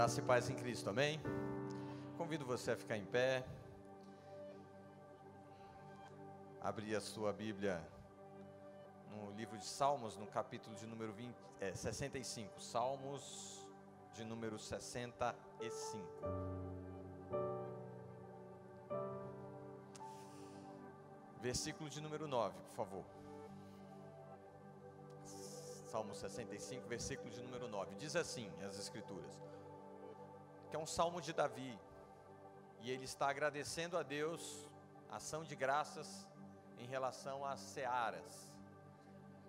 Graça e paz em Cristo, amém? Convido você a ficar em pé. Abrir a sua Bíblia no livro de Salmos, no capítulo de número 20, é, 65. Salmos de número 65. Versículo de número 9, por favor. Salmo 65, versículo de número 9. Diz assim as Escrituras: que é um salmo de Davi, e ele está agradecendo a Deus, ação de graças em relação às searas,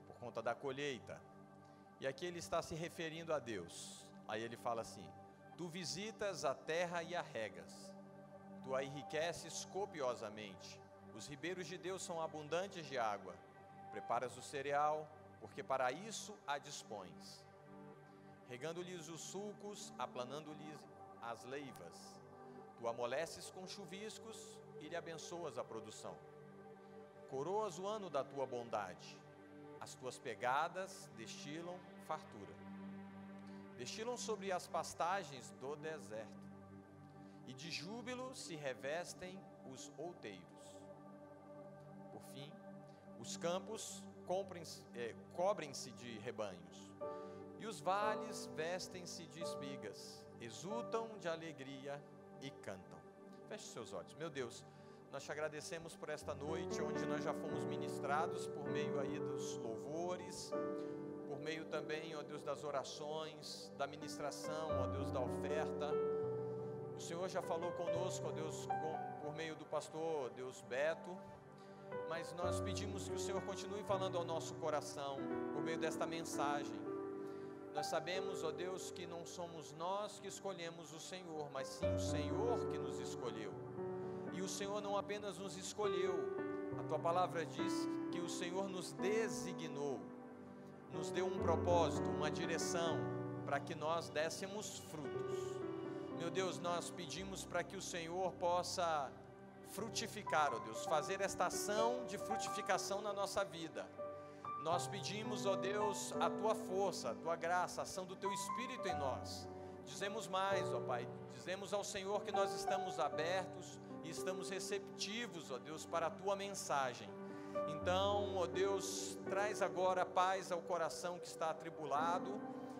por conta da colheita. E aqui ele está se referindo a Deus. Aí ele fala assim: Tu visitas a terra e a regas, tu a enriqueces copiosamente. Os ribeiros de Deus são abundantes de água. Preparas o cereal, porque para isso a dispões. Regando-lhes os sulcos, aplanando-lhes as leivas. Tu amoleces com chuviscos e lhe abençoas a produção. Coroas o ano da tua bondade. As tuas pegadas destilam fartura. Destilam sobre as pastagens do deserto. E de júbilo se revestem os outeiros. Por fim, os campos é, cobrem-se de rebanhos, e os vales vestem-se de espigas exultam de alegria e cantam. Feche seus olhos. Meu Deus, nós te agradecemos por esta noite onde nós já fomos ministrados por meio aí dos louvores, por meio também, ó Deus, das orações, da ministração, ó Deus, da oferta. O Senhor já falou conosco, ó Deus, por meio do pastor, Deus Beto, mas nós pedimos que o Senhor continue falando ao nosso coração por meio desta mensagem nós sabemos, ó Deus, que não somos nós que escolhemos o Senhor, mas sim o Senhor que nos escolheu. E o Senhor não apenas nos escolheu, a tua palavra diz que o Senhor nos designou, nos deu um propósito, uma direção, para que nós dessemos frutos. Meu Deus, nós pedimos para que o Senhor possa frutificar, ó Deus, fazer esta ação de frutificação na nossa vida nós pedimos, ó Deus, a tua força, a tua graça, a ação do teu Espírito em nós. Dizemos mais, ó Pai, dizemos ao Senhor que nós estamos abertos e estamos receptivos, ó Deus, para a tua mensagem. Então, ó Deus, traz agora paz ao coração que está atribulado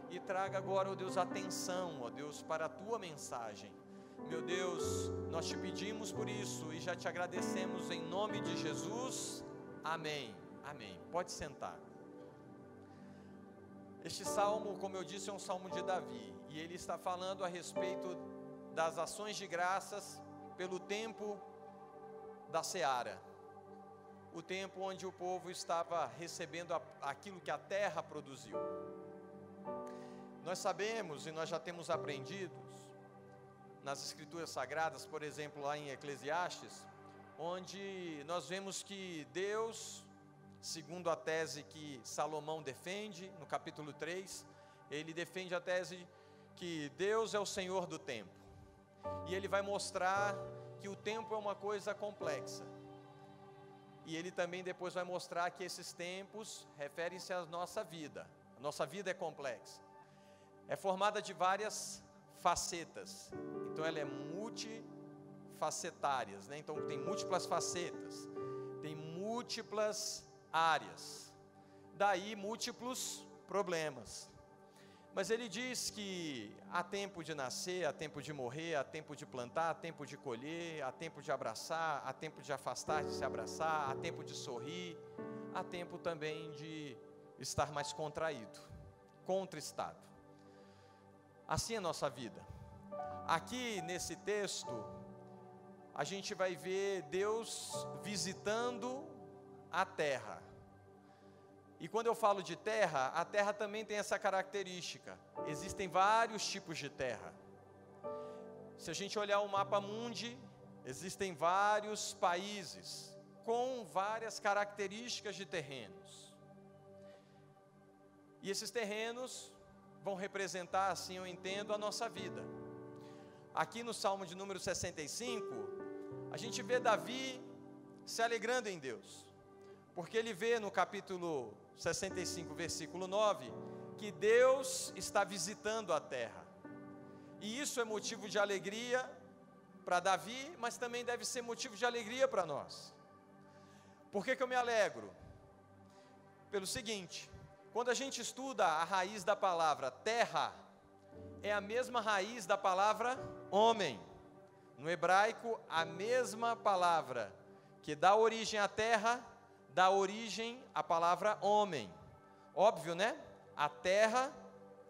e traga agora, ó Deus, atenção, ó Deus, para a tua mensagem. Meu Deus, nós te pedimos por isso e já te agradecemos em nome de Jesus. Amém. Amém. Pode sentar. Este salmo, como eu disse, é um salmo de Davi, e ele está falando a respeito das ações de graças pelo tempo da seara. O tempo onde o povo estava recebendo aquilo que a terra produziu. Nós sabemos e nós já temos aprendido nas escrituras sagradas, por exemplo, lá em Eclesiastes, onde nós vemos que Deus segundo a tese que Salomão defende, no capítulo 3, ele defende a tese que Deus é o Senhor do tempo. E ele vai mostrar que o tempo é uma coisa complexa. E ele também depois vai mostrar que esses tempos referem-se à nossa vida. A nossa vida é complexa. É formada de várias facetas. Então ela é multifacetárias, né? Então tem múltiplas facetas, tem múltiplas áreas. Daí múltiplos problemas. Mas ele diz que há tempo de nascer, há tempo de morrer, há tempo de plantar, há tempo de colher, há tempo de abraçar, há tempo de afastar, de se abraçar, há tempo de sorrir, há tempo também de estar mais contraído, contristado. Assim é a nossa vida. Aqui nesse texto, a gente vai ver Deus visitando a terra. E quando eu falo de terra, a terra também tem essa característica. Existem vários tipos de terra. Se a gente olhar o mapa mundi, existem vários países com várias características de terrenos. E esses terrenos vão representar, assim eu entendo, a nossa vida. Aqui no Salmo de número 65, a gente vê Davi se alegrando em Deus. Porque ele vê no capítulo 65, versículo 9, que Deus está visitando a terra. E isso é motivo de alegria para Davi, mas também deve ser motivo de alegria para nós. Por que, que eu me alegro? Pelo seguinte: quando a gente estuda a raiz da palavra terra, é a mesma raiz da palavra homem. No hebraico, a mesma palavra que dá origem à terra, dá origem à palavra homem. Óbvio, né? A terra,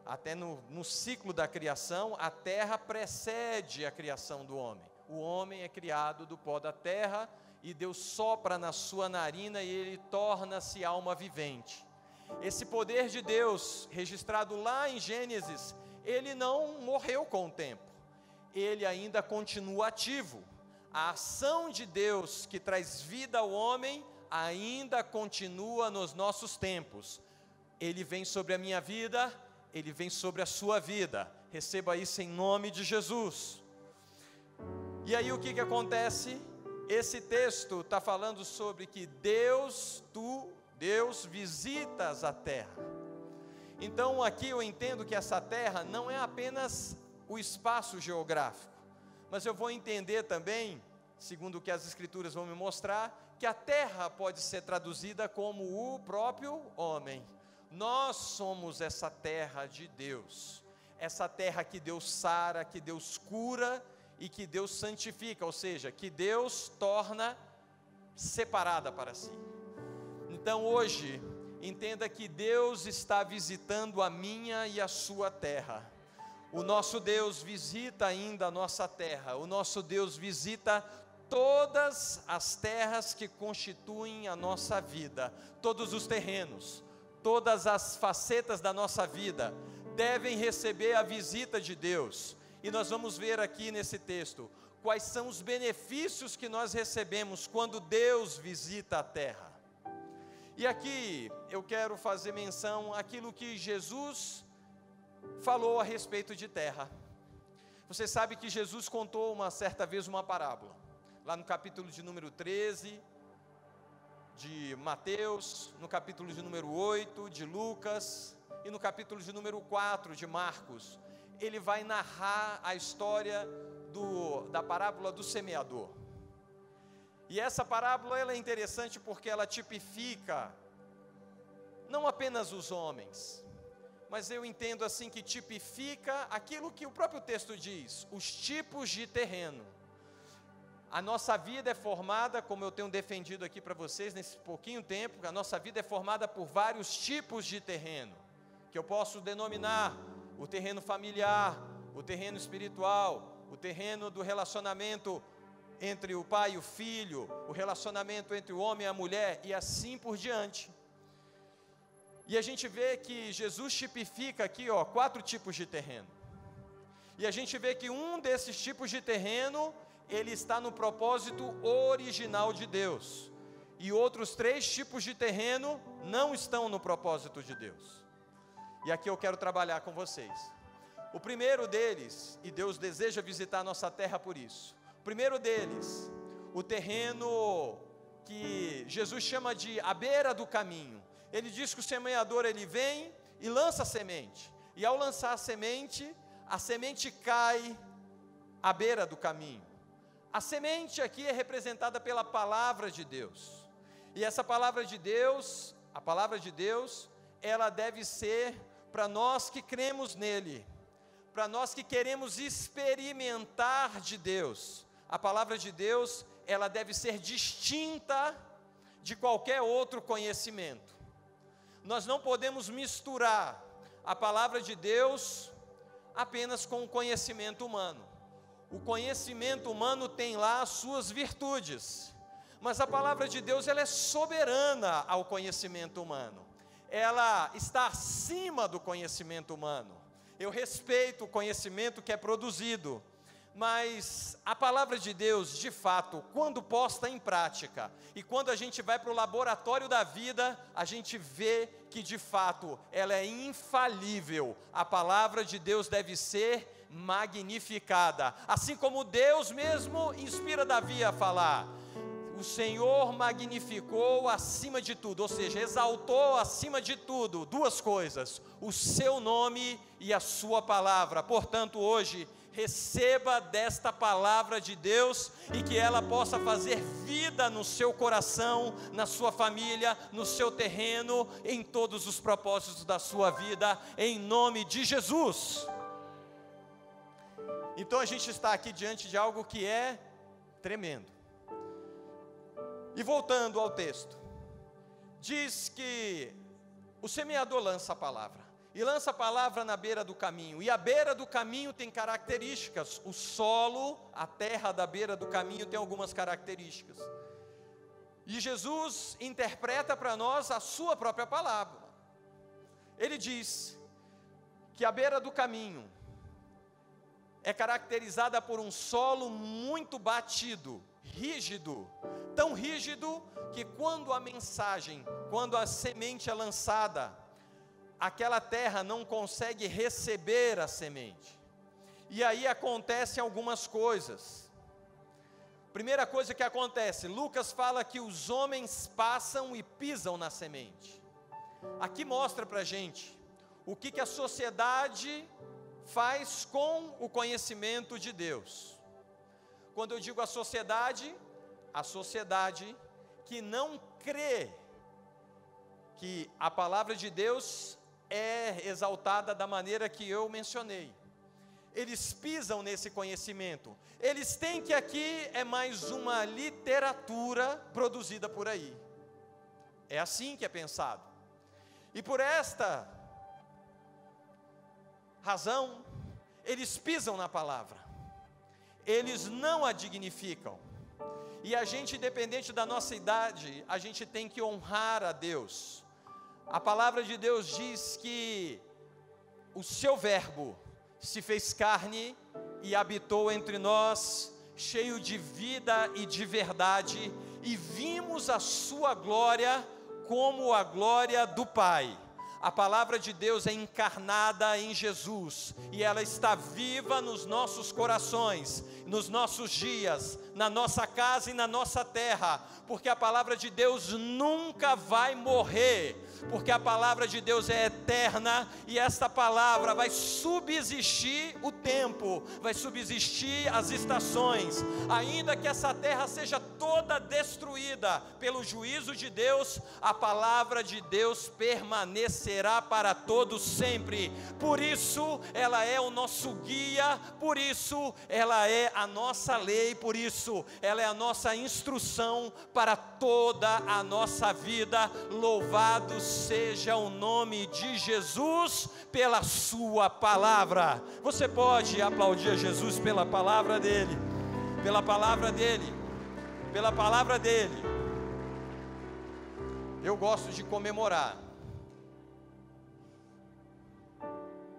até no, no ciclo da criação, a terra precede a criação do homem. O homem é criado do pó da terra e Deus sopra na sua narina e ele torna-se alma vivente. Esse poder de Deus, registrado lá em Gênesis, ele não morreu com o tempo, ele ainda continua ativo. A ação de Deus que traz vida ao homem ainda continua nos nossos tempos. Ele vem sobre a minha vida, ele vem sobre a sua vida. Receba isso em nome de Jesus. E aí o que, que acontece? Esse texto está falando sobre que Deus, tu, Deus visitas a terra. Então aqui eu entendo que essa terra não é apenas o espaço geográfico, mas eu vou entender também, segundo o que as escrituras vão me mostrar, que a terra pode ser traduzida como o próprio homem. Nós somos essa terra de Deus, essa terra que Deus sara, que Deus cura e que Deus santifica, ou seja, que Deus torna separada para si. Então hoje, entenda que Deus está visitando a minha e a sua terra. O nosso Deus visita ainda a nossa terra, o nosso Deus visita todas as terras que constituem a nossa vida, todos os terrenos, todas as facetas da nossa vida devem receber a visita de Deus. E nós vamos ver aqui nesse texto quais são os benefícios que nós recebemos quando Deus visita a terra. E aqui eu quero fazer menção àquilo que Jesus falou a respeito de terra. Você sabe que Jesus contou uma certa vez uma parábola, lá no capítulo de número 13 de Mateus, no capítulo de número 8 de Lucas e no capítulo de número 4 de Marcos. Ele vai narrar a história do, da parábola do semeador. E essa parábola ela é interessante porque ela tipifica não apenas os homens, mas eu entendo assim que tipifica aquilo que o próprio texto diz, os tipos de terreno. A nossa vida é formada, como eu tenho defendido aqui para vocês nesse pouquinho tempo, a nossa vida é formada por vários tipos de terreno, que eu posso denominar o terreno familiar, o terreno espiritual, o terreno do relacionamento entre o pai e o filho, o relacionamento entre o homem e a mulher e assim por diante. E a gente vê que Jesus tipifica aqui, ó, quatro tipos de terreno. E a gente vê que um desses tipos de terreno, ele está no propósito original de Deus. E outros três tipos de terreno não estão no propósito de Deus. E aqui eu quero trabalhar com vocês. O primeiro deles, e Deus deseja visitar a nossa terra por isso, o primeiro deles, o terreno que Jesus chama de a beira do caminho. Ele diz que o semeador ele vem e lança a semente. E ao lançar a semente, a semente cai à beira do caminho. A semente aqui é representada pela palavra de Deus. E essa palavra de Deus, a palavra de Deus, ela deve ser para nós que cremos nele, para nós que queremos experimentar de Deus, a palavra de Deus, ela deve ser distinta de qualquer outro conhecimento. Nós não podemos misturar a palavra de Deus apenas com o conhecimento humano. O conhecimento humano tem lá as suas virtudes, mas a palavra de Deus ela é soberana ao conhecimento humano. Ela está acima do conhecimento humano. Eu respeito o conhecimento que é produzido, mas a palavra de Deus, de fato, quando posta em prática, e quando a gente vai para o laboratório da vida, a gente vê que de fato ela é infalível. A palavra de Deus deve ser magnificada, assim como Deus mesmo inspira Davi a falar. O Senhor magnificou acima de tudo, ou seja, exaltou acima de tudo duas coisas: o seu nome e a sua palavra. Portanto, hoje receba desta palavra de Deus e que ela possa fazer vida no seu coração, na sua família, no seu terreno, em todos os propósitos da sua vida, em nome de Jesus. Então a gente está aqui diante de algo que é tremendo. E voltando ao texto, diz que o semeador lança a palavra e lança a palavra na beira do caminho. E a beira do caminho tem características. O solo, a terra da beira do caminho tem algumas características. E Jesus interpreta para nós a sua própria palavra. Ele diz que a beira do caminho é caracterizada por um solo muito batido, rígido, tão rígido que quando a mensagem, quando a semente é lançada, aquela terra não consegue receber a semente. E aí acontecem algumas coisas. Primeira coisa que acontece, Lucas fala que os homens passam e pisam na semente. Aqui mostra para gente o que, que a sociedade faz com o conhecimento de Deus. Quando eu digo a sociedade, a sociedade que não crê que a palavra de Deus é exaltada da maneira que eu mencionei. Eles pisam nesse conhecimento. Eles têm que aqui é mais uma literatura produzida por aí. É assim que é pensado. E por esta razão, eles pisam na palavra. Eles não a dignificam. E a gente, independente da nossa idade, a gente tem que honrar a Deus a palavra de Deus diz que o seu Verbo se fez carne e habitou entre nós, cheio de vida e de verdade, e vimos a sua glória como a glória do Pai. A palavra de Deus é encarnada em Jesus e ela está viva nos nossos corações, nos nossos dias, na nossa casa e na nossa terra, porque a palavra de Deus nunca vai morrer porque a palavra de Deus é eterna e esta palavra vai subsistir o tempo, vai subsistir as estações, ainda que essa terra seja toda destruída pelo juízo de Deus, a palavra de Deus permanecerá para todos sempre. Por isso, ela é o nosso guia, por isso, ela é a nossa lei, por isso, ela é a nossa instrução para toda a nossa vida. Louvados seja o nome de Jesus pela Sua palavra. Você pode aplaudir a Jesus pela palavra dEle, pela palavra dEle, pela palavra dEle. Eu gosto de comemorar.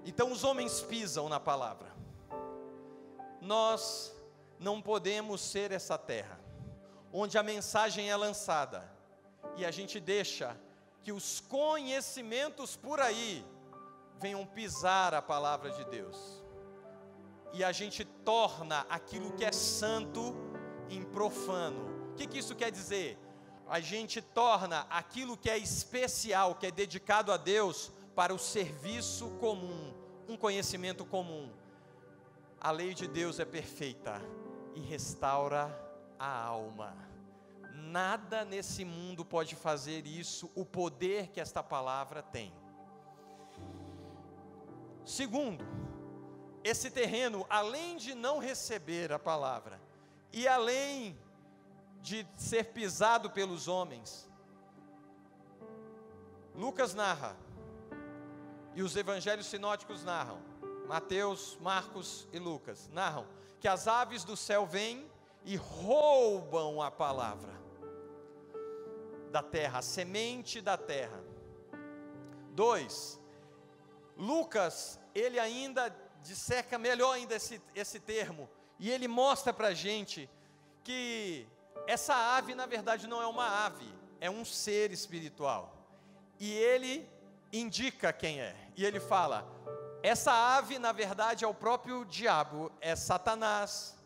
Então os homens pisam na palavra. Nós não podemos ser essa terra, onde a mensagem é lançada e a gente deixa que os conhecimentos por aí venham pisar a palavra de Deus. E a gente torna aquilo que é santo em profano. O que, que isso quer dizer? A gente torna aquilo que é especial, que é dedicado a Deus, para o serviço comum, um conhecimento comum. A lei de Deus é perfeita e restaura a alma. Nada nesse mundo pode fazer isso, o poder que esta palavra tem. Segundo, esse terreno, além de não receber a palavra, e além de ser pisado pelos homens, Lucas narra, e os evangelhos sinóticos narram, Mateus, Marcos e Lucas narram, que as aves do céu vêm e roubam a palavra da terra, a semente da terra. Dois, Lucas, ele ainda disseca melhor ainda esse, esse termo, e ele mostra para a gente que essa ave, na verdade, não é uma ave, é um ser espiritual. E ele indica quem é, e ele fala: essa ave, na verdade, é o próprio diabo, é Satanás.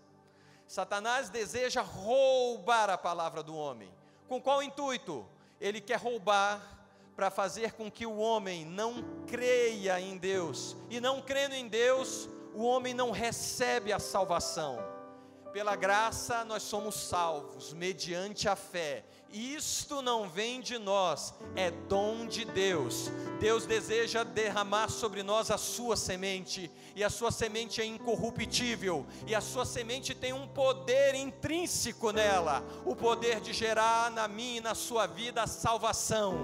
Satanás deseja roubar a palavra do homem. Com qual intuito? Ele quer roubar para fazer com que o homem não creia em Deus. E não crendo em Deus, o homem não recebe a salvação. Pela graça nós somos salvos, mediante a fé. Isto não vem de nós, é dom de Deus. Deus deseja derramar sobre nós a sua semente, e a sua semente é incorruptível, e a sua semente tem um poder intrínseco nela o poder de gerar na minha e na sua vida a salvação.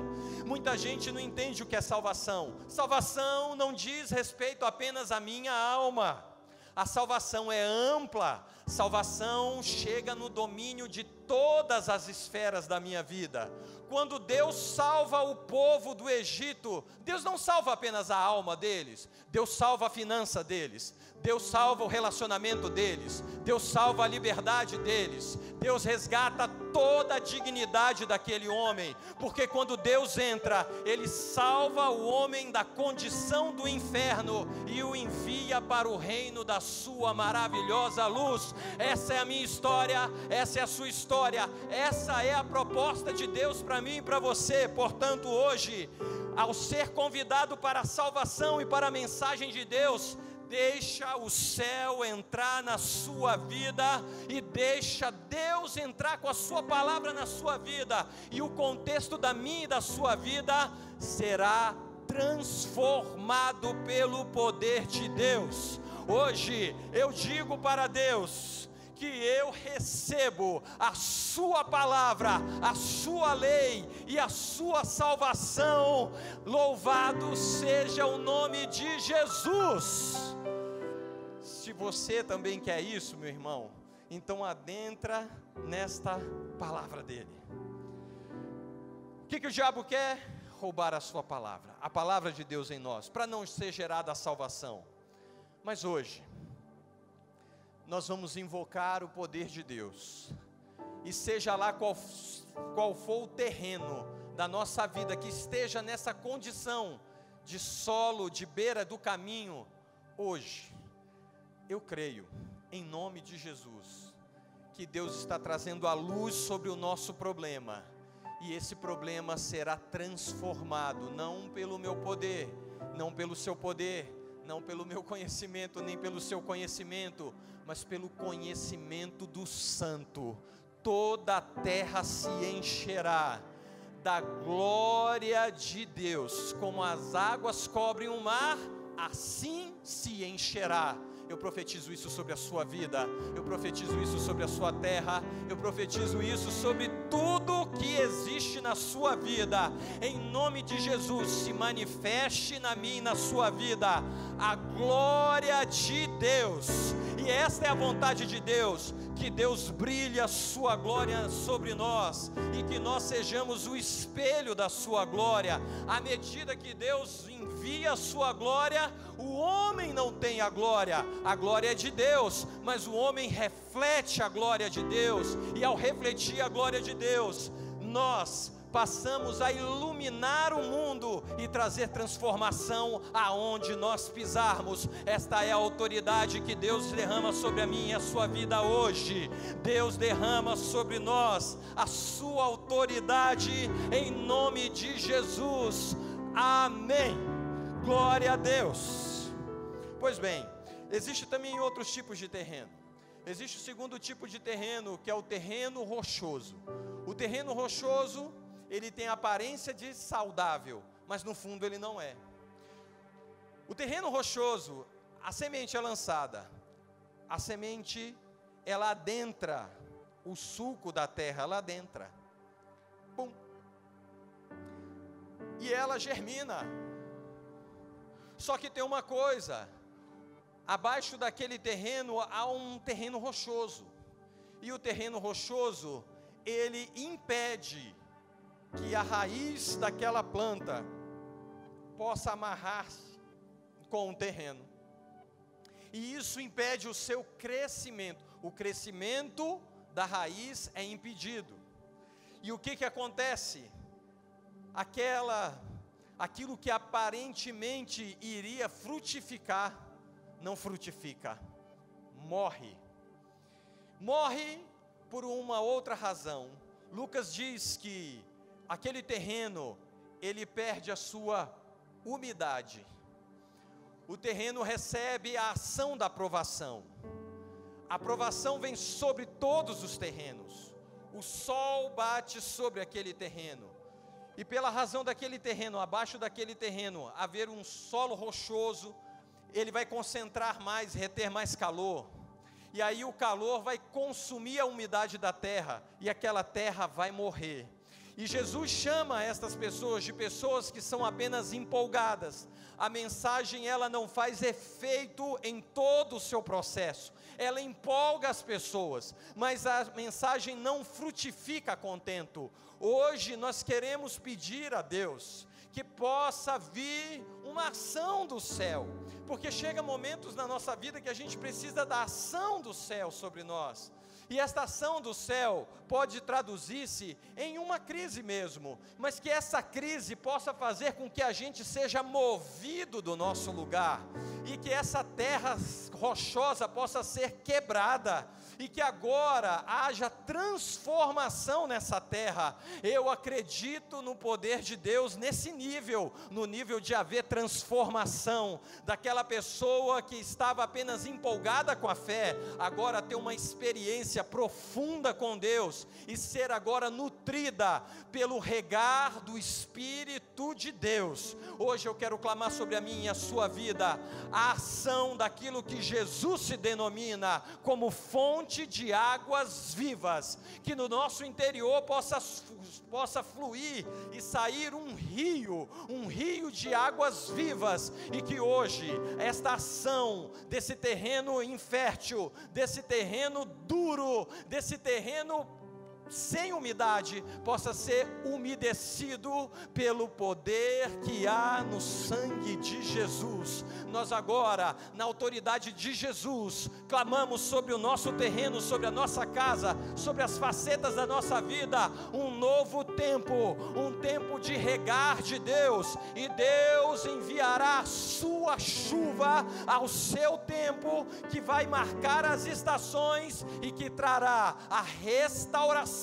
Muita gente não entende o que é salvação. Salvação não diz respeito apenas à minha alma. A salvação é ampla, salvação chega no domínio de todas as esferas da minha vida. Quando Deus salva o povo do Egito, Deus não salva apenas a alma deles, Deus salva a finança deles, Deus salva o relacionamento deles, Deus salva a liberdade deles, Deus resgata toda a dignidade daquele homem, porque quando Deus entra, Ele salva o homem da condição do inferno e o envia para o reino da Sua maravilhosa luz. Essa é a minha história, essa é a sua história, essa é a proposta de Deus para mim e para você. Portanto, hoje, ao ser convidado para a salvação e para a mensagem de Deus, deixa o céu entrar na sua vida e deixa Deus entrar com a sua palavra na sua vida, e o contexto da minha e da sua vida será transformado pelo poder de Deus. Hoje eu digo para Deus, que eu recebo a Sua palavra, a Sua lei e a Sua salvação. Louvado seja o nome de Jesus. Se você também quer isso, meu irmão, então adentra nesta palavra dele. O que, que o diabo quer? Roubar a sua palavra, a palavra de Deus em nós, para não ser gerada a salvação. Mas hoje, nós vamos invocar o poder de Deus, e seja lá qual, qual for o terreno da nossa vida que esteja nessa condição de solo, de beira do caminho, hoje, eu creio, em nome de Jesus, que Deus está trazendo a luz sobre o nosso problema, e esse problema será transformado, não pelo meu poder, não pelo seu poder, não pelo meu conhecimento, nem pelo seu conhecimento, mas pelo conhecimento do Santo. Toda a terra se encherá da glória de Deus, como as águas cobrem o mar, assim se encherá eu profetizo isso sobre a sua vida, eu profetizo isso sobre a sua terra, eu profetizo isso sobre tudo que existe na sua vida. Em nome de Jesus, se manifeste na minha e na sua vida a glória de Deus. E esta é a vontade de Deus, que Deus brilhe a sua glória sobre nós e que nós sejamos o espelho da sua glória. À medida que Deus envia a sua glória, o homem não tem a glória, a glória é de Deus, mas o homem reflete a glória de Deus, e ao refletir a glória de Deus, nós passamos a iluminar o mundo e trazer transformação aonde nós pisarmos. Esta é a autoridade que Deus derrama sobre a minha e a sua vida hoje. Deus derrama sobre nós a sua autoridade em nome de Jesus. Amém. Glória a Deus. Pois bem, existe também outros tipos de terreno. Existe o segundo tipo de terreno, que é o terreno rochoso. O terreno rochoso, ele tem aparência de saudável, mas no fundo ele não é. O terreno rochoso, a semente é lançada. A semente ela adentra o suco da terra, ela adentra. Pum. E ela germina só que tem uma coisa: abaixo daquele terreno há um terreno rochoso. E o terreno rochoso, ele impede que a raiz daquela planta possa amarrar-se com o terreno. E isso impede o seu crescimento. O crescimento da raiz é impedido. E o que que acontece? Aquela aquilo que aparentemente iria frutificar, não frutifica, morre. Morre por uma outra razão. Lucas diz que aquele terreno, ele perde a sua umidade. O terreno recebe a ação da aprovação. A aprovação vem sobre todos os terrenos. O sol bate sobre aquele terreno. E pela razão daquele terreno, abaixo daquele terreno, haver um solo rochoso, ele vai concentrar mais, reter mais calor. E aí o calor vai consumir a umidade da terra, e aquela terra vai morrer. E Jesus chama estas pessoas de pessoas que são apenas empolgadas. A mensagem ela não faz efeito em todo o seu processo. Ela empolga as pessoas, mas a mensagem não frutifica contento. Hoje nós queremos pedir a Deus que possa vir uma ação do céu, porque chega momentos na nossa vida que a gente precisa da ação do céu sobre nós. E esta ação do céu pode traduzir-se em uma crise mesmo, mas que essa crise possa fazer com que a gente seja movido do nosso lugar e que essa terra rochosa possa ser quebrada e que agora haja transformação nessa terra. Eu acredito no poder de Deus nesse nível, no nível de haver transformação daquela pessoa que estava apenas empolgada com a fé, agora ter uma experiência profunda com Deus e ser agora nutrida pelo regar do Espírito de Deus. Hoje eu quero clamar sobre a minha e a sua vida a ação daquilo que Jesus se denomina como fonte de águas vivas, que no nosso interior possa, possa fluir e sair um rio, um rio de águas vivas, e que hoje esta ação desse terreno infértil, desse terreno duro, desse terreno sem umidade, possa ser umedecido pelo poder que há no sangue de Jesus. Nós agora, na autoridade de Jesus, clamamos sobre o nosso terreno, sobre a nossa casa, sobre as facetas da nossa vida, um novo tempo, um tempo de regar de Deus, e Deus enviará sua chuva ao seu tempo, que vai marcar as estações e que trará a restauração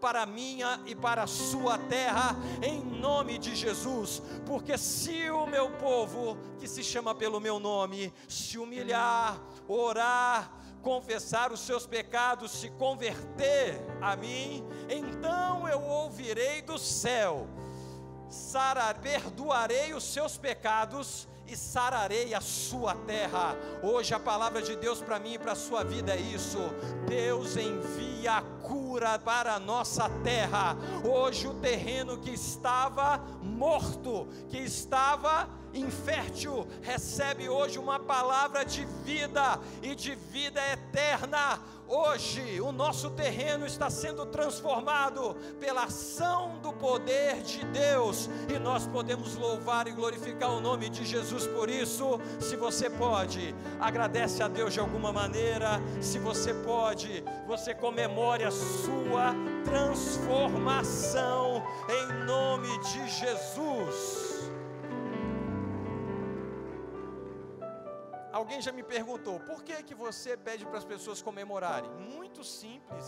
para a minha e para a sua terra, em nome de Jesus, porque se o meu povo, que se chama pelo meu nome, se humilhar, orar, confessar os seus pecados, se converter a mim, então eu ouvirei do céu, sarar, perdoarei os seus pecados e sararei a sua terra. Hoje a palavra de Deus para mim e para a sua vida é isso. Deus envia a cura para a nossa terra. Hoje o terreno que estava morto, que estava infértil, recebe hoje uma palavra de vida e de vida eterna Hoje o nosso terreno está sendo transformado pela ação do poder de Deus e nós podemos louvar e glorificar o nome de Jesus por isso. Se você pode, agradece a Deus de alguma maneira. Se você pode, você comemore a sua transformação em nome de Jesus. Alguém já me perguntou, por que que você pede para as pessoas comemorarem? Muito simples.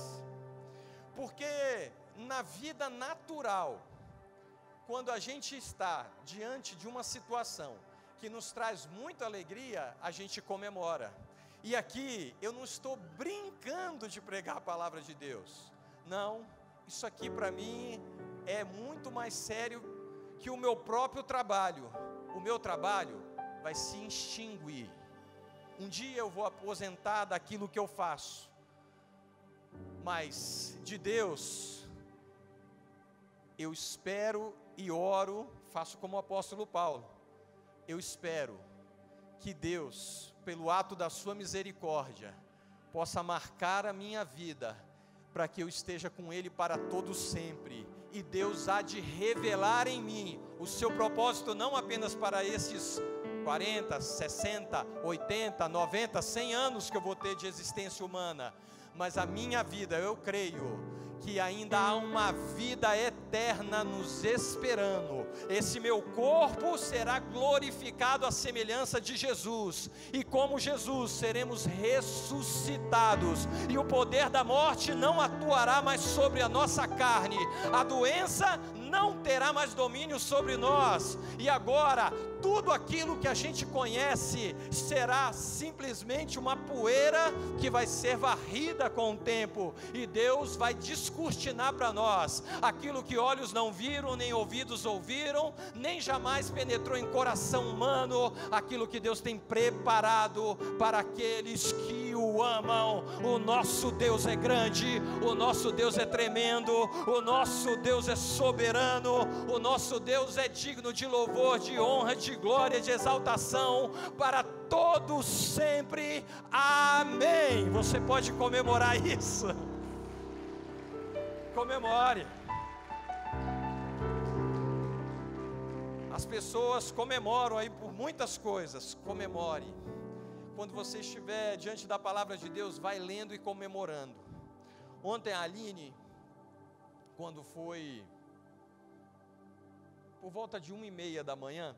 Porque na vida natural, quando a gente está diante de uma situação que nos traz muita alegria, a gente comemora. E aqui eu não estou brincando de pregar a palavra de Deus. Não, isso aqui para mim é muito mais sério que o meu próprio trabalho. O meu trabalho vai se extinguir um dia eu vou aposentar daquilo que eu faço, mas de Deus, eu espero e oro, faço como o apóstolo Paulo, eu espero que Deus, pelo ato da Sua misericórdia, possa marcar a minha vida, para que eu esteja com Ele para todo sempre, e Deus há de revelar em mim o seu propósito, não apenas para esses 40, 60, 80, 90, 100 anos que eu vou ter de existência humana, mas a minha vida, eu creio que ainda há uma vida eterna nos esperando. Esse meu corpo será glorificado à semelhança de Jesus, e como Jesus seremos ressuscitados, e o poder da morte não atuará mais sobre a nossa carne, a doença não terá mais domínio sobre nós, e agora tudo aquilo que a gente conhece será simplesmente uma poeira que vai ser varrida com o tempo, e Deus vai descortinar para nós aquilo que olhos não viram, nem ouvidos ouviram, nem jamais penetrou em coração humano, aquilo que Deus tem preparado para aqueles que o amam. O nosso Deus é grande, o nosso Deus é tremendo, o nosso Deus é soberano, o nosso Deus é digno de louvor, de honra, de glória, de exaltação para todos sempre. Amém. Você pode comemorar isso. Comemore. As pessoas comemoram aí por muitas coisas. Comemore. Quando você estiver diante da palavra de Deus, vai lendo e comemorando. Ontem a Aline, quando foi por volta de uma e meia da manhã,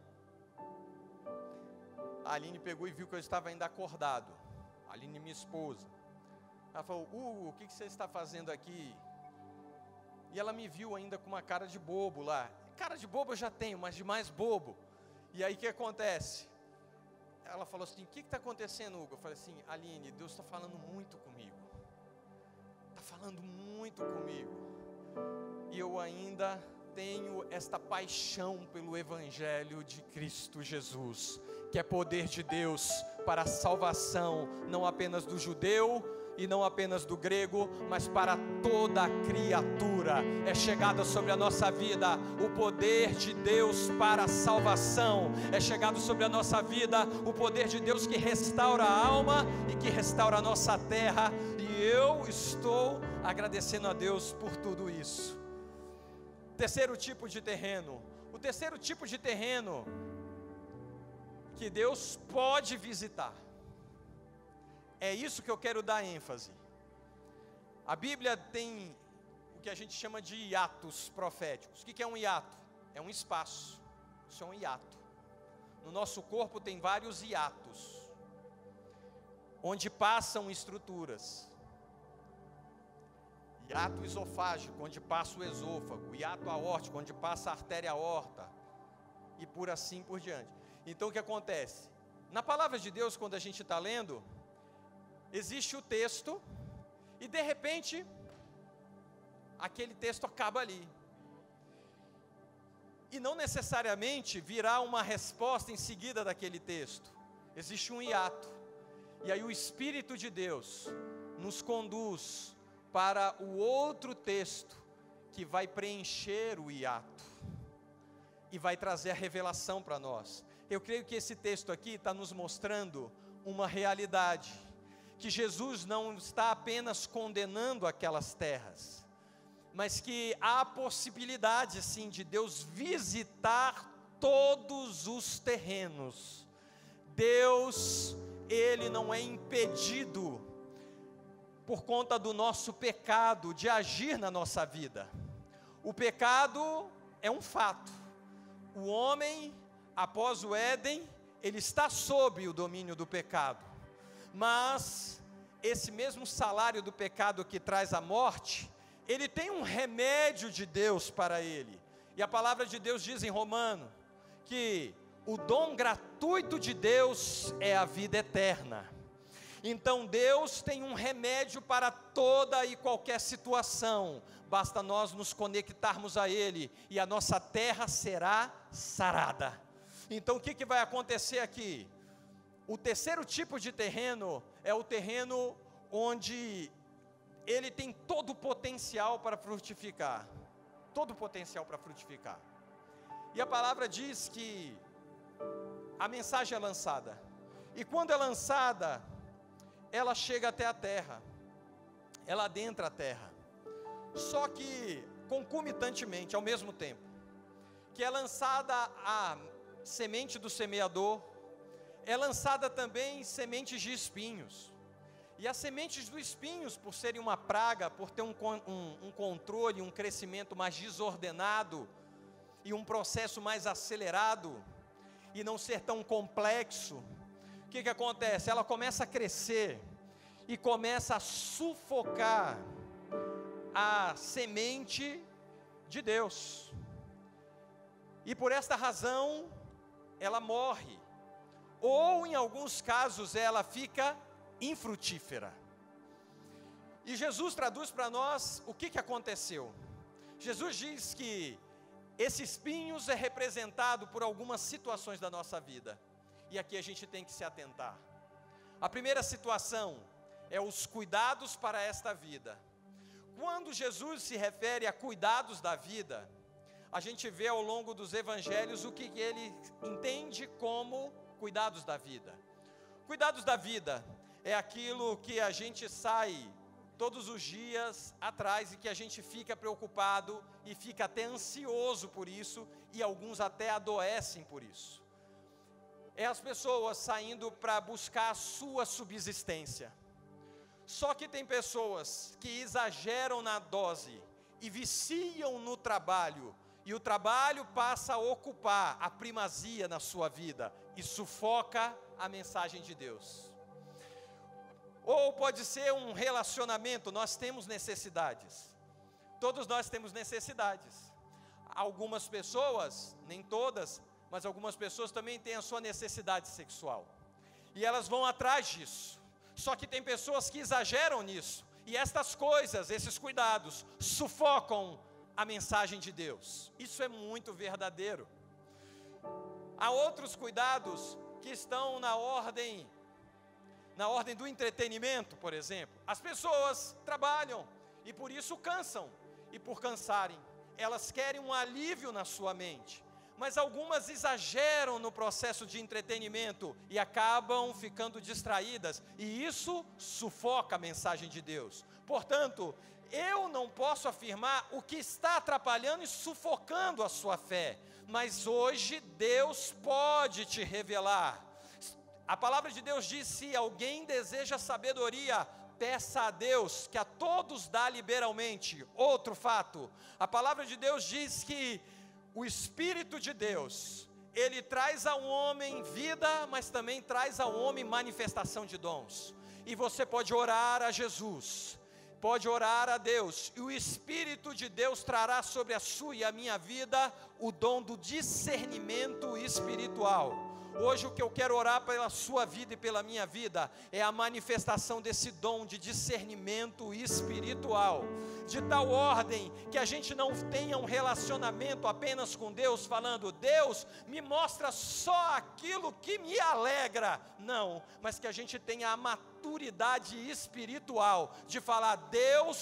a Aline pegou e viu que eu estava ainda acordado. A Aline, minha esposa. Ela falou: Hugo, o que, você está fazendo aqui? E ela me viu ainda com uma cara de bobo lá. Cara de bobo eu já tenho, mas de mais bobo. E aí o que acontece? Ela falou assim: O que está acontecendo, Hugo? Eu falei assim: Aline, Deus está falando muito comigo. Está falando muito comigo. E eu ainda tenho esta paixão pelo Evangelho de Cristo Jesus que é poder de Deus para a salvação, não apenas do judeu e não apenas do grego, mas para toda criatura. É chegada sobre a nossa vida o poder de Deus para a salvação. É chegado sobre a nossa vida o poder de Deus que restaura a alma e que restaura a nossa terra. E eu estou agradecendo a Deus por tudo isso. Terceiro tipo de terreno. O terceiro tipo de terreno que Deus pode visitar. É isso que eu quero dar ênfase. A Bíblia tem o que a gente chama de hiatos proféticos. O que é um hiato? É um espaço. Isso é um hiato. No nosso corpo tem vários hiatos, onde passam estruturas. Hiato esofágico, onde passa o esôfago. Hiato aórtico, onde passa a artéria aorta. E por assim por diante. Então o que acontece? Na palavra de Deus, quando a gente está lendo, existe o texto, e de repente, aquele texto acaba ali. E não necessariamente virá uma resposta em seguida daquele texto, existe um hiato. E aí o Espírito de Deus nos conduz para o outro texto que vai preencher o hiato e vai trazer a revelação para nós. Eu creio que esse texto aqui está nos mostrando uma realidade, que Jesus não está apenas condenando aquelas terras, mas que há a possibilidade sim de Deus visitar todos os terrenos. Deus, ele não é impedido por conta do nosso pecado de agir na nossa vida. O pecado é um fato. O homem após o Éden, ele está sob o domínio do pecado. Mas esse mesmo salário do pecado que traz a morte, ele tem um remédio de Deus para ele. E a palavra de Deus diz em Romano que o dom gratuito de Deus é a vida eterna. Então Deus tem um remédio para toda e qualquer situação, basta nós nos conectarmos a Ele e a nossa terra será sarada. Então o que, que vai acontecer aqui? O terceiro tipo de terreno é o terreno onde ele tem todo o potencial para frutificar. Todo o potencial para frutificar. E a palavra diz que a mensagem é lançada. E quando é lançada, ela chega até a terra. Ela adentra a terra. Só que concomitantemente, ao mesmo tempo, que é lançada a semente do semeador, é lançada também sementes de espinhos. E as sementes dos espinhos, por serem uma praga, por ter um, um, um controle, um crescimento mais desordenado e um processo mais acelerado, e não ser tão complexo, o que, que acontece? Ela começa a crescer e começa a sufocar a semente de Deus. E por esta razão, ela morre. Ou, em alguns casos, ela fica infrutífera. E Jesus traduz para nós o que, que aconteceu. Jesus diz que esses espinhos é representado por algumas situações da nossa vida. E aqui a gente tem que se atentar. A primeira situação é os cuidados para esta vida. Quando Jesus se refere a cuidados da vida, a gente vê ao longo dos evangelhos o que ele entende como cuidados da vida. Cuidados da vida é aquilo que a gente sai todos os dias atrás e que a gente fica preocupado e fica até ansioso por isso e alguns até adoecem por isso. É as pessoas saindo para buscar a sua subsistência. Só que tem pessoas que exageram na dose e viciam no trabalho, e o trabalho passa a ocupar a primazia na sua vida e sufoca a mensagem de Deus. Ou pode ser um relacionamento, nós temos necessidades. Todos nós temos necessidades. Algumas pessoas, nem todas, mas algumas pessoas também têm a sua necessidade sexual. E elas vão atrás disso. Só que tem pessoas que exageram nisso. E estas coisas, esses cuidados, sufocam a mensagem de Deus. Isso é muito verdadeiro. Há outros cuidados que estão na ordem na ordem do entretenimento, por exemplo. As pessoas trabalham e por isso cansam. E por cansarem, elas querem um alívio na sua mente. Mas algumas exageram no processo de entretenimento e acabam ficando distraídas, e isso sufoca a mensagem de Deus. Portanto, eu não posso afirmar o que está atrapalhando e sufocando a sua fé, mas hoje Deus pode te revelar a palavra de Deus diz: se alguém deseja sabedoria, peça a Deus, que a todos dá liberalmente. Outro fato, a palavra de Deus diz que o Espírito de Deus, ele traz ao homem vida, mas também traz ao homem manifestação de dons. E você pode orar a Jesus, pode orar a Deus, e o Espírito de Deus trará sobre a sua e a minha vida o dom do discernimento espiritual. Hoje o que eu quero orar pela sua vida e pela minha vida é a manifestação desse dom de discernimento espiritual, de tal ordem que a gente não tenha um relacionamento apenas com Deus, falando, Deus me mostra só aquilo que me alegra. Não, mas que a gente tenha a maturidade espiritual de falar, Deus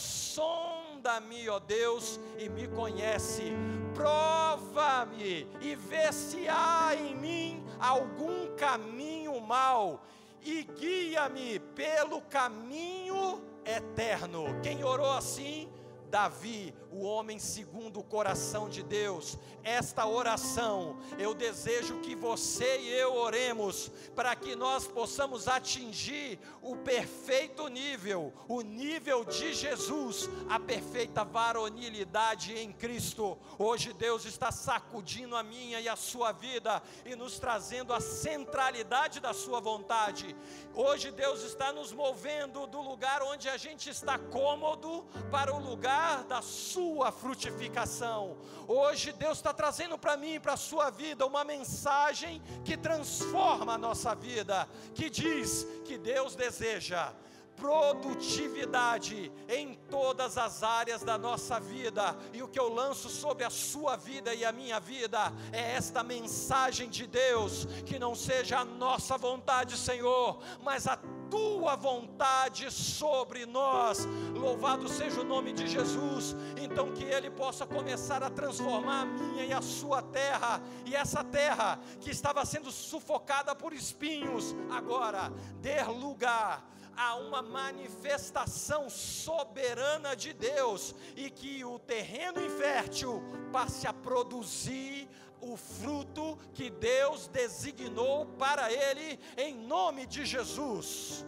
sonda-me, ó Deus, e me conhece, prova-me e vê se há em mim algum caminho mau e guia-me pelo caminho eterno. Quem orou assim? Davi, o homem segundo o coração de Deus. Esta oração, eu desejo que você e eu oremos para que nós possamos atingir o perfeito nível, o nível de Jesus, a perfeita varonilidade em Cristo. Hoje Deus está sacudindo a minha e a sua vida e nos trazendo a centralidade da sua vontade. Hoje Deus está nos movendo do lugar onde a gente está cômodo para o lugar da sua sua frutificação. Hoje Deus está trazendo para mim e para a sua vida uma mensagem que transforma a nossa vida, que diz que Deus deseja produtividade em todas as áreas da nossa vida, e o que eu lanço sobre a sua vida e a minha vida é esta mensagem de Deus: que não seja a nossa vontade, Senhor, mas a tua vontade sobre nós. Louvado seja o nome de Jesus. Então que ele possa começar a transformar a minha e a sua terra, e essa terra que estava sendo sufocada por espinhos, agora dê lugar a uma manifestação soberana de Deus e que o terreno infértil passe a produzir o fruto que Deus designou para ele, em nome de Jesus.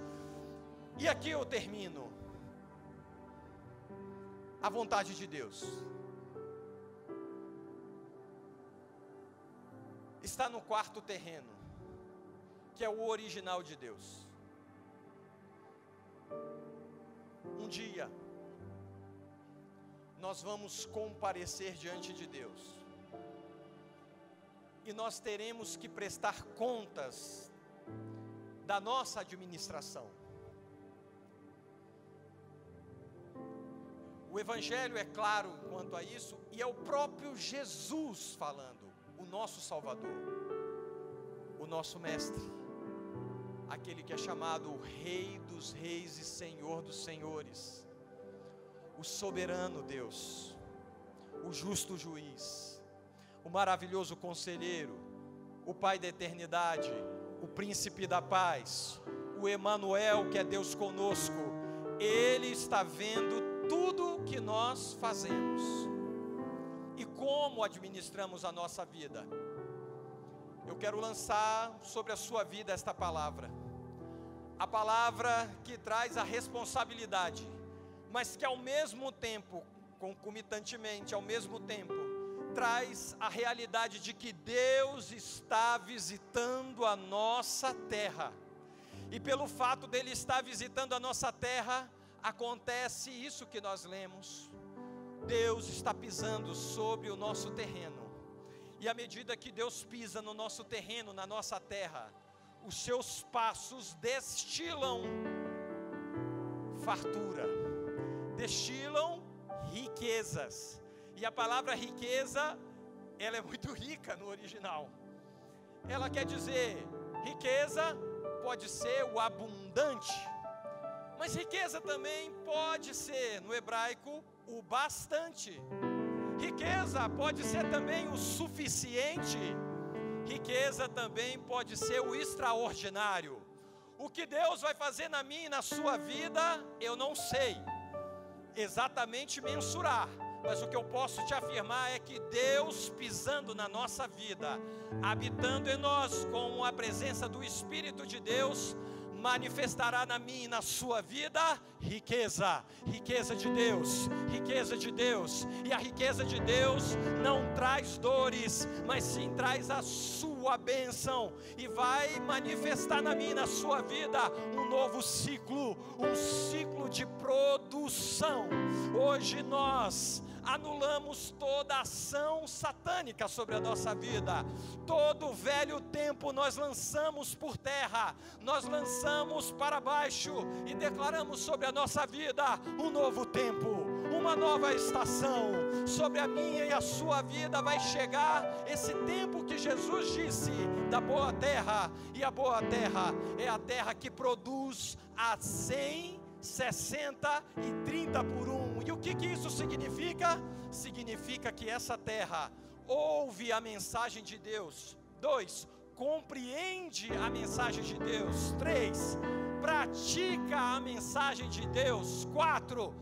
E aqui eu termino. A vontade de Deus está no quarto terreno, que é o original de Deus. Um dia, nós vamos comparecer diante de Deus e nós teremos que prestar contas da nossa administração. O Evangelho é claro quanto a isso, e é o próprio Jesus falando, o nosso Salvador, o nosso Mestre, aquele que é chamado Rei dos Reis e Senhor dos Senhores, o soberano Deus, o justo juiz, o maravilhoso conselheiro, o Pai da eternidade, o príncipe da paz, o Emanuel, que é Deus conosco, ele está vendo tudo que nós fazemos e como administramos a nossa vida. Eu quero lançar sobre a sua vida esta palavra, a palavra que traz a responsabilidade, mas que ao mesmo tempo, concomitantemente, ao mesmo tempo, traz a realidade de que Deus está visitando a nossa terra. E pelo fato dele estar visitando a nossa terra, acontece isso que nós lemos. Deus está pisando sobre o nosso terreno. E à medida que Deus pisa no nosso terreno, na nossa terra, os seus passos destilam fartura, destilam riquezas. E a palavra riqueza, ela é muito rica no original. Ela quer dizer, riqueza pode ser o abundante, mas riqueza também pode ser, no hebraico, o bastante. Riqueza pode ser também o suficiente. Riqueza também pode ser o extraordinário. O que Deus vai fazer na minha e na sua vida, eu não sei exatamente mensurar mas o que eu posso te afirmar é que Deus pisando na nossa vida, habitando em nós com a presença do Espírito de Deus, manifestará na minha e na sua vida riqueza, riqueza de Deus, riqueza de Deus. E a riqueza de Deus não traz dores, mas sim traz a sua bênção e vai manifestar na minha e na sua vida um novo ciclo, um ciclo de produção. Hoje nós anulamos toda ação satânica sobre a nossa vida. Todo velho tempo nós lançamos por terra, nós lançamos para baixo e declaramos sobre a nossa vida um novo tempo, uma nova estação. Sobre a minha e a sua vida vai chegar esse tempo que Jesus disse da boa terra, e a boa terra é a terra que produz a 100 60 e 30 por 1. E o que, que isso significa? Significa que essa terra ouve a mensagem de Deus. 2. Compreende a mensagem de Deus. 3. Pratica a mensagem de Deus. 4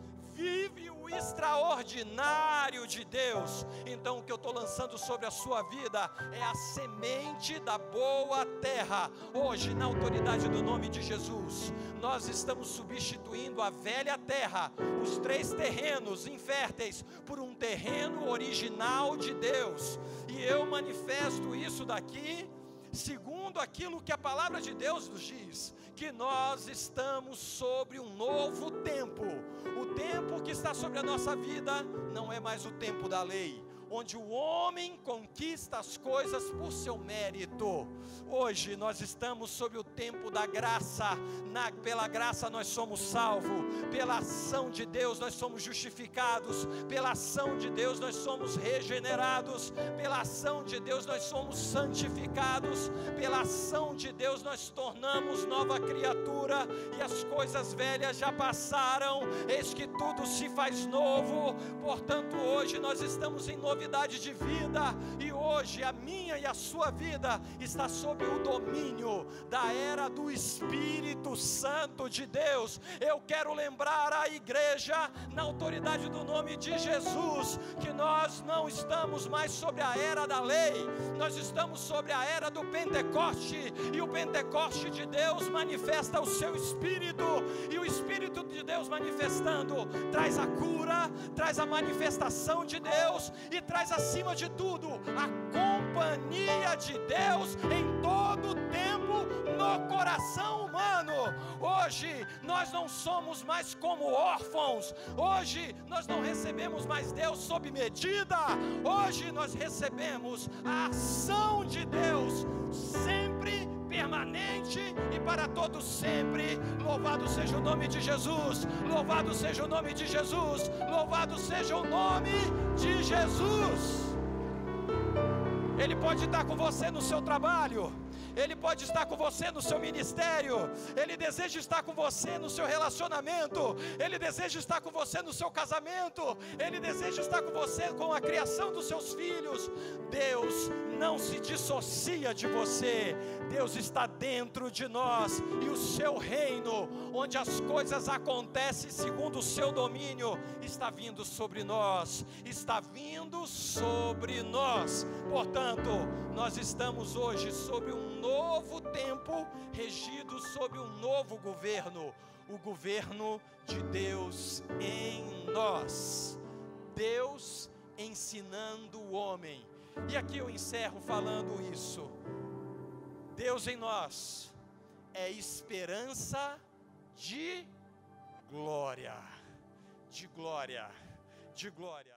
o extraordinário de Deus. Então, o que eu estou lançando sobre a sua vida é a semente da boa terra. Hoje, na autoridade do nome de Jesus, nós estamos substituindo a velha terra, os três terrenos inférteis, por um terreno original de Deus. E eu manifesto isso daqui segundo aquilo que a palavra de Deus nos diz, que nós estamos sobre um novo que está sobre a nossa vida não é mais o tempo da lei, onde o homem conquista as coisas por seu mérito. Hoje nós estamos sob o tempo da graça, Na, pela graça nós somos salvos, pela ação de Deus nós somos justificados, pela ação de Deus nós somos regenerados, pela ação de Deus nós somos santificados, pela ação de Deus nós tornamos nova criatura. E as coisas velhas já passaram, eis que tudo se faz novo, portanto hoje nós estamos em novidade novidade de vida, e hoje a minha e a sua vida está sob o domínio da era do Espírito Santo de Deus. Eu quero lembrar a igreja, na autoridade do nome de Jesus, que nós não estamos mais sobre a era da lei, nós estamos sobre a era do Pentecoste, e o Pentecoste de Deus manifesta o seu Espírito, e o Espírito de Deus manifestando traz a cura, traz a manifestação de Deus e traz acima de tudo a companhia de Deus em todo o tempo no coração humano. Hoje nós não somos mais como órfãos, hoje nós não recebemos mais Deus sob medida, hoje nós recebemos a ação de Deus sempre permanente e para todos sempre. Louvado seja o nome de Jesus, louvado seja o nome de Jesus, louvado seja o nome de Jesus. Ele pode estar com você no seu trabalho. Ele pode estar com você no seu ministério, Ele deseja estar com você no seu relacionamento, Ele deseja estar com você no seu casamento, Ele deseja estar com você com a criação dos seus filhos. Deus não se dissocia de você, Deus está dentro de nós e o seu reino, onde as coisas acontecem segundo o seu domínio, está vindo sobre nós, está vindo sobre nós. Portanto, nós estamos hoje sobre um novo tempo, regido sob um novo governo, o governo de Deus em nós. Deus ensinando o homem. E aqui eu encerro falando isso. Deus em nós é esperança de glória, de glória, de glória.